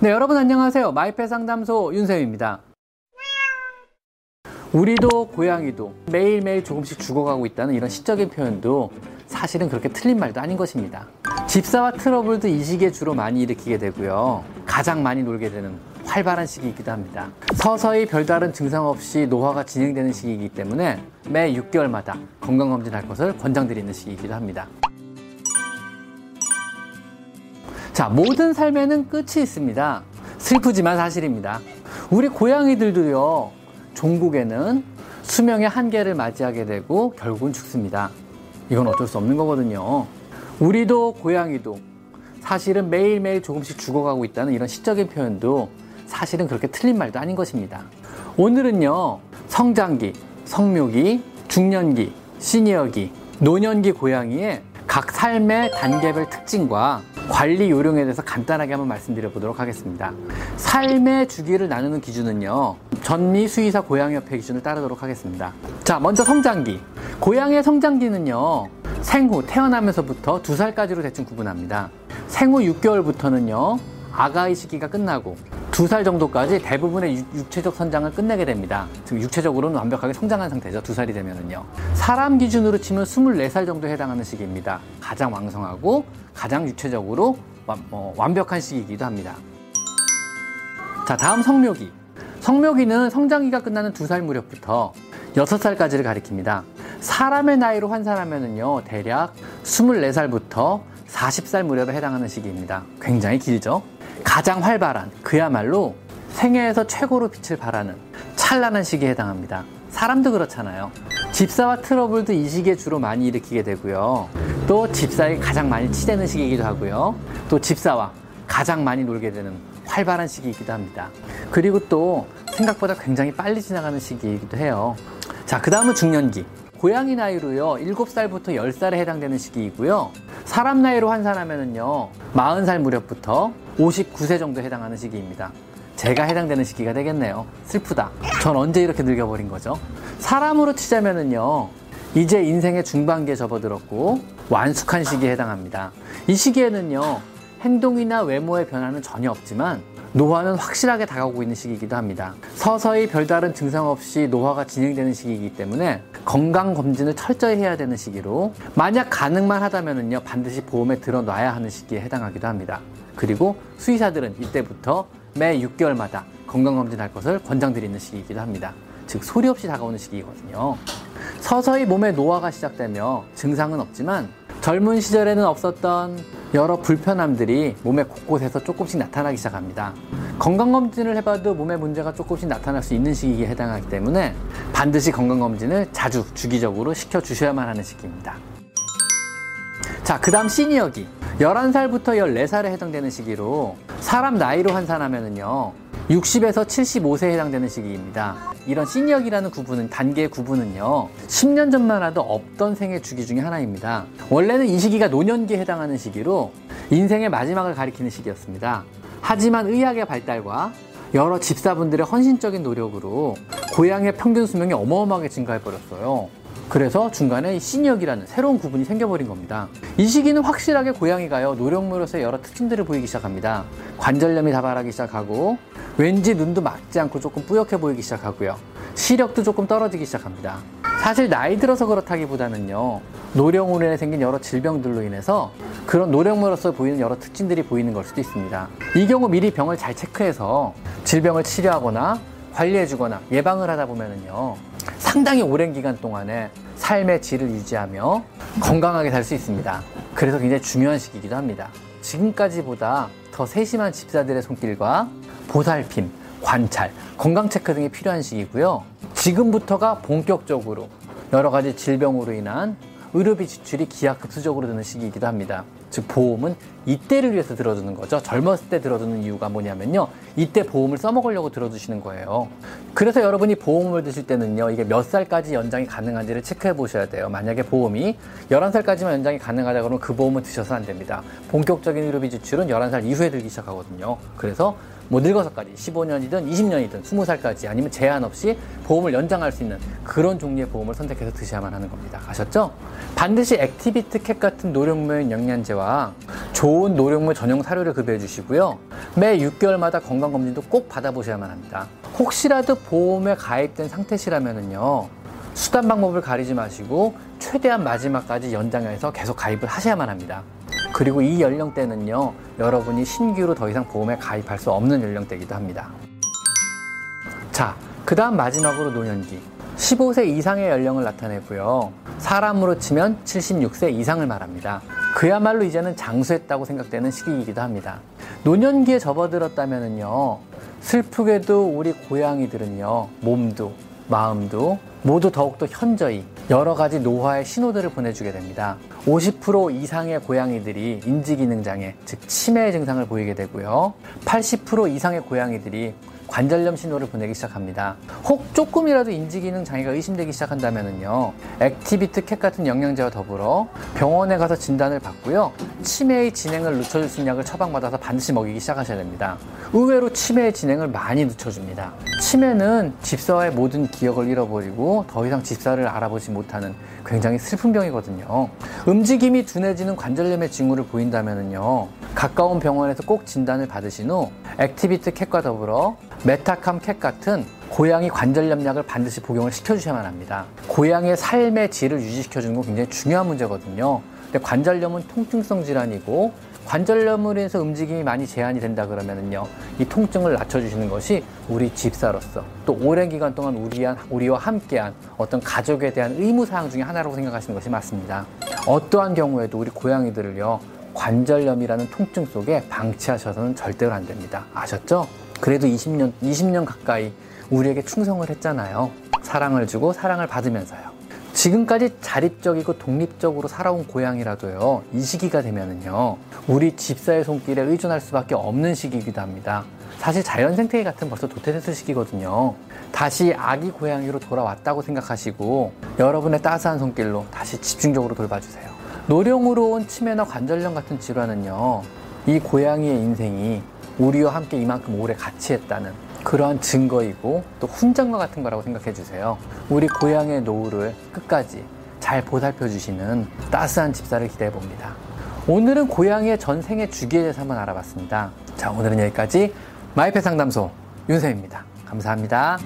네, 여러분 안녕하세요. 마이페 상담소 윤쌤입니다. 우리도 고양이도 매일매일 조금씩 죽어가고 있다는 이런 시적인 표현도 사실은 그렇게 틀린 말도 아닌 것입니다. 집사와 트러블도 이 시기에 주로 많이 일으키게 되고요. 가장 많이 놀게 되는 활발한 시기이기도 합니다. 서서히 별다른 증상 없이 노화가 진행되는 시기이기 때문에 매 6개월마다 건강검진할 것을 권장드리는 시기이기도 합니다. 자, 모든 삶에는 끝이 있습니다. 슬프지만 사실입니다. 우리 고양이들도요, 종국에는 수명의 한계를 맞이하게 되고 결국은 죽습니다. 이건 어쩔 수 없는 거거든요. 우리도 고양이도 사실은 매일매일 조금씩 죽어가고 있다는 이런 시적인 표현도 사실은 그렇게 틀린 말도 아닌 것입니다. 오늘은요, 성장기, 성묘기, 중년기, 시니어기, 노년기 고양이의 각 삶의 단계별 특징과 관리 요령에 대해서 간단하게 한번 말씀드려 보도록 하겠습니다. 삶의 주기를 나누는 기준은요, 전미 수의사 고양이협회 기준을 따르도록 하겠습니다. 자, 먼저 성장기. 고양이의 성장기는요, 생후 태어나면서부터 두 살까지로 대충 구분합니다. 생후 6개월부터는요, 아가의 시기가 끝나고 두 살 정도까지 대부분의 육체적 선장을 끝내게 됩니다. 즉 육체적으로는 완벽하게 성장한 상태죠. 두 살이 되면은요. 사람 기준으로 치면 24살 정도에 해당하는 시기입니다. 가장 왕성하고 가장 육체적으로 완, 어, 완벽한 시기이기도 합니다. 자, 다음 성묘기. 성묘기는 성장기가 끝나는 두 살 무렵부터 6살까지를 가리킵니다. 사람의 나이로 환산하면요 대략 24살부터 40살 무렵에 해당하는 시기입니다. 굉장히 길죠? 가장 활발한, 그야말로 생애에서 최고로 빛을 발하는 찬란한 시기에 해당합니다. 사람도 그렇잖아요. 집사와 트러블도 이 시기에 주로 많이 일으키게 되고요. 또 집사에 가장 많이 치대는 시기이기도 하고요. 또 집사와 가장 많이 놀게 되는 활발한 시기이기도 합니다. 그리고 또 생각보다 굉장히 빨리 지나가는 시기이기도 해요. 자, 그 다음은 중년기. 고양이 나이로요, 7살부터 10살에 해당되는 시기이고요. 사람 나이로 환산하면은요, 40살 무렵부터 59세 정도 해당하는 시기입니다. 제가 해당되는 시기가 되겠네요. 슬프다. 전 언제 이렇게 늙어버린 거죠? 사람으로 치자면은요, 이제 인생의 중반기에 접어들었고, 완숙한 시기에 해당합니다. 이 시기에는요, 행동이나 외모의 변화는 전혀 없지만, 노화는 확실하게 다가오고 있는 시기이기도 합니다. 서서히 별다른 증상 없이 노화가 진행되는 시기이기 때문에 건강 검진을 철저히 해야 되는 시기로 만약 가능만 하다면요 반드시 보험에 들어놔야 하는 시기에 해당하기도 합니다. 그리고 수의사들은 이때부터 매 6개월마다 건강 검진할 것을 권장드리는 시기이기도 합니다. 즉 소리 없이 다가오는 시기거든요. 서서히 몸의 노화가 시작되며 증상은 없지만 젊은 시절에는 없었던 여러 불편함들이 몸의 곳곳에서 조금씩 나타나기 시작합니다. 건강검진을 해봐도 몸에 문제가 조금씩 나타날 수 있는 시기에 해당하기 때문에 반드시 건강검진을 자주 주기적으로 시켜주셔야만 하는 시기입니다. 자, 그 다음 시니어기. 11살부터 14살에 해당되는 시기로 사람 나이로 환산하면요 60에서 75세에 해당되는 시기입니다. 이런 시니어기라는 구분은 단계 구분은요. 10년 전만 해도 없던 생애 주기 중에 하나입니다. 원래는 이 시기가 노년기에 해당하는 시기로 인생의 마지막을 가리키는 시기였습니다. 하지만 의학의 발달과 여러 집사분들의 헌신적인 노력으로 고양이의 평균 수명이 어마어마하게 증가해 버렸어요. 그래서 중간에 시니어기라는 새로운 구분이 생겨버린 겁니다. 이 시기는 확실하게 고양이가요, 노령물로서의 여러 특징들을 보이기 시작합니다. 관절염이 다발하기 시작하고, 왠지 눈도 막지 않고 조금 뿌옇게 보이기 시작하고요. 시력도 조금 떨어지기 시작합니다. 사실 나이 들어서 그렇다기보다는요, 노령으로 인해 생긴 여러 질병들로 인해서 그런 노령물로서 보이는 여러 특징들이 보이는 걸 수도 있습니다. 이 경우 미리 병을 잘 체크해서 질병을 치료하거나 관리해주거나 예방을 하다 보면은요, 상당히 오랜 기간 동안에 삶의 질을 유지하며 건강하게 살 수 있습니다. 그래서 굉장히 중요한 시기이기도 합니다. 지금까지보다 더 세심한 집사들의 손길과 보살핌, 관찰, 건강 체크 등이 필요한 시기고요. 지금부터가 본격적으로 여러 가지 질병으로 인한 의료비 지출이 기하급수적으로 드는 시기이기도 합니다. 즉 보험은 이때를 위해서 들어두는 거죠. 젊었을 때 들어두는 이유가 뭐냐면요. 이때 보험을 써먹으려고 들어두시는 거예요. 그래서 여러분이 보험을 드실 때는요. 이게 몇 살까지 연장이 가능한지를 체크해 보셔야 돼요. 만약에 보험이 11살까지만 연장이 가능하다 그러면 그 보험은 드셔서 안 됩니다. 본격적인 의료비 지출은 11살 이후에 들기 시작하거든요. 그래서 뭐 늙어서까지 15년이든 20년이든 20살까지 아니면 제한 없이 보험을 연장할 수 있는 그런 종류의 보험을 선택해서 드셔야만 하는 겁니다. 아셨죠? 반드시 액티비트 캣 같은 노령묘인 영양제와 좋은 노령물 전용 사료를 급여해 주시고요. 매 6개월마다 건강검진도 꼭 받아보셔야만 합니다. 혹시라도 보험에 가입된 상태시라면요. 수단 방법을 가리지 마시고 최대한 마지막까지 연장해서 계속 가입을 하셔야만 합니다. 그리고 이 연령대는요, 여러분이 신규로 더 이상 보험에 가입할 수 없는 연령대이기도 합니다. 자, 그 다음 마지막으로 노년기. 15세 이상의 연령을 나타내고요. 사람으로 치면 76세 이상을 말합니다. 그야말로 이제는 장수했다고 생각되는 시기이기도 합니다. 노년기에 접어들었다면요. 슬프게도 우리 고양이들은요. 몸도 마음도 모두 더욱더 현저히 여러 가지 노화의 신호들을 보내주게 됩니다. 50% 이상의 고양이들이 인지기능장애, 즉 치매 증상을 보이게 되고요. 80% 이상의 고양이들이 관절염 신호를 보내기 시작합니다. 혹 조금이라도 인지기능 장애가 의심되기 시작한다면요. 액티비트 캣 같은 영양제와 더불어 병원에 가서 진단을 받고요. 치매의 진행을 늦춰줄 수 있는 약을 처방받아서 반드시 먹이기 시작하셔야 됩니다. 의외로 치매의 진행을 많이 늦춰줍니다. 치매는 집사와의 모든 기억을 잃어버리고 더 이상 집사를 알아보지 못하는 굉장히 슬픈 병이거든요. 움직임이 둔해지는 관절염의 징후를 보인다면요. 가까운 병원에서 꼭 진단을 받으신 후 액티비트 캣과 더불어 메타캄 캣 같은 고양이 관절염 약을 반드시 복용을 시켜주셔야만 합니다. 고양이의 삶의 질을 유지시켜주는 건 굉장히 중요한 문제거든요. 근데 관절염은 통증성 질환이고 관절염으로 인해서 움직임이 많이 제한이 된다 그러면은요 이 통증을 낮춰주시는 것이 우리 집사로서 또 오랜 기간 동안 우리한, 우리와 함께한 어떤 가족에 대한 의무 사항 중에 하나라고 생각하시는 것이 맞습니다. 어떠한 경우에도 우리 고양이들을요 관절염이라는 통증 속에 방치하셔서는 절대로 안 됩니다. 아셨죠? 그래도 20년, 20년 가까이 우리에게 충성을 했잖아요. 사랑을 주고 사랑을 받으면서요. 지금까지 자립적이고 독립적으로 살아온 고양이라도요, 이 시기가 되면은요, 우리 집사의 손길에 의존할 수밖에 없는 시기이기도 합니다. 사실 자연 생태계 같은 벌써 도태됐을 시기거든요. 다시 아기 고양이로 돌아왔다고 생각하시고, 여러분의 따스한 손길로 다시 집중적으로 돌봐주세요. 노령으로 온 치매나 관절염 같은 질환은요, 이 고양이의 인생이 우리와 함께 이만큼 오래 같이 했다는 그러한 증거이고 또 훈장과 같은 거라고 생각해 주세요. 우리 고향의 노후를 끝까지 잘 보살펴 주시는 따스한 집사를 기대해 봅니다. 오늘은 고양이의 전생의 주기에 대해서 한번 알아봤습니다. 자, 오늘은 여기까지 마이펫 상담소 윤쌤입니다. 감사합니다.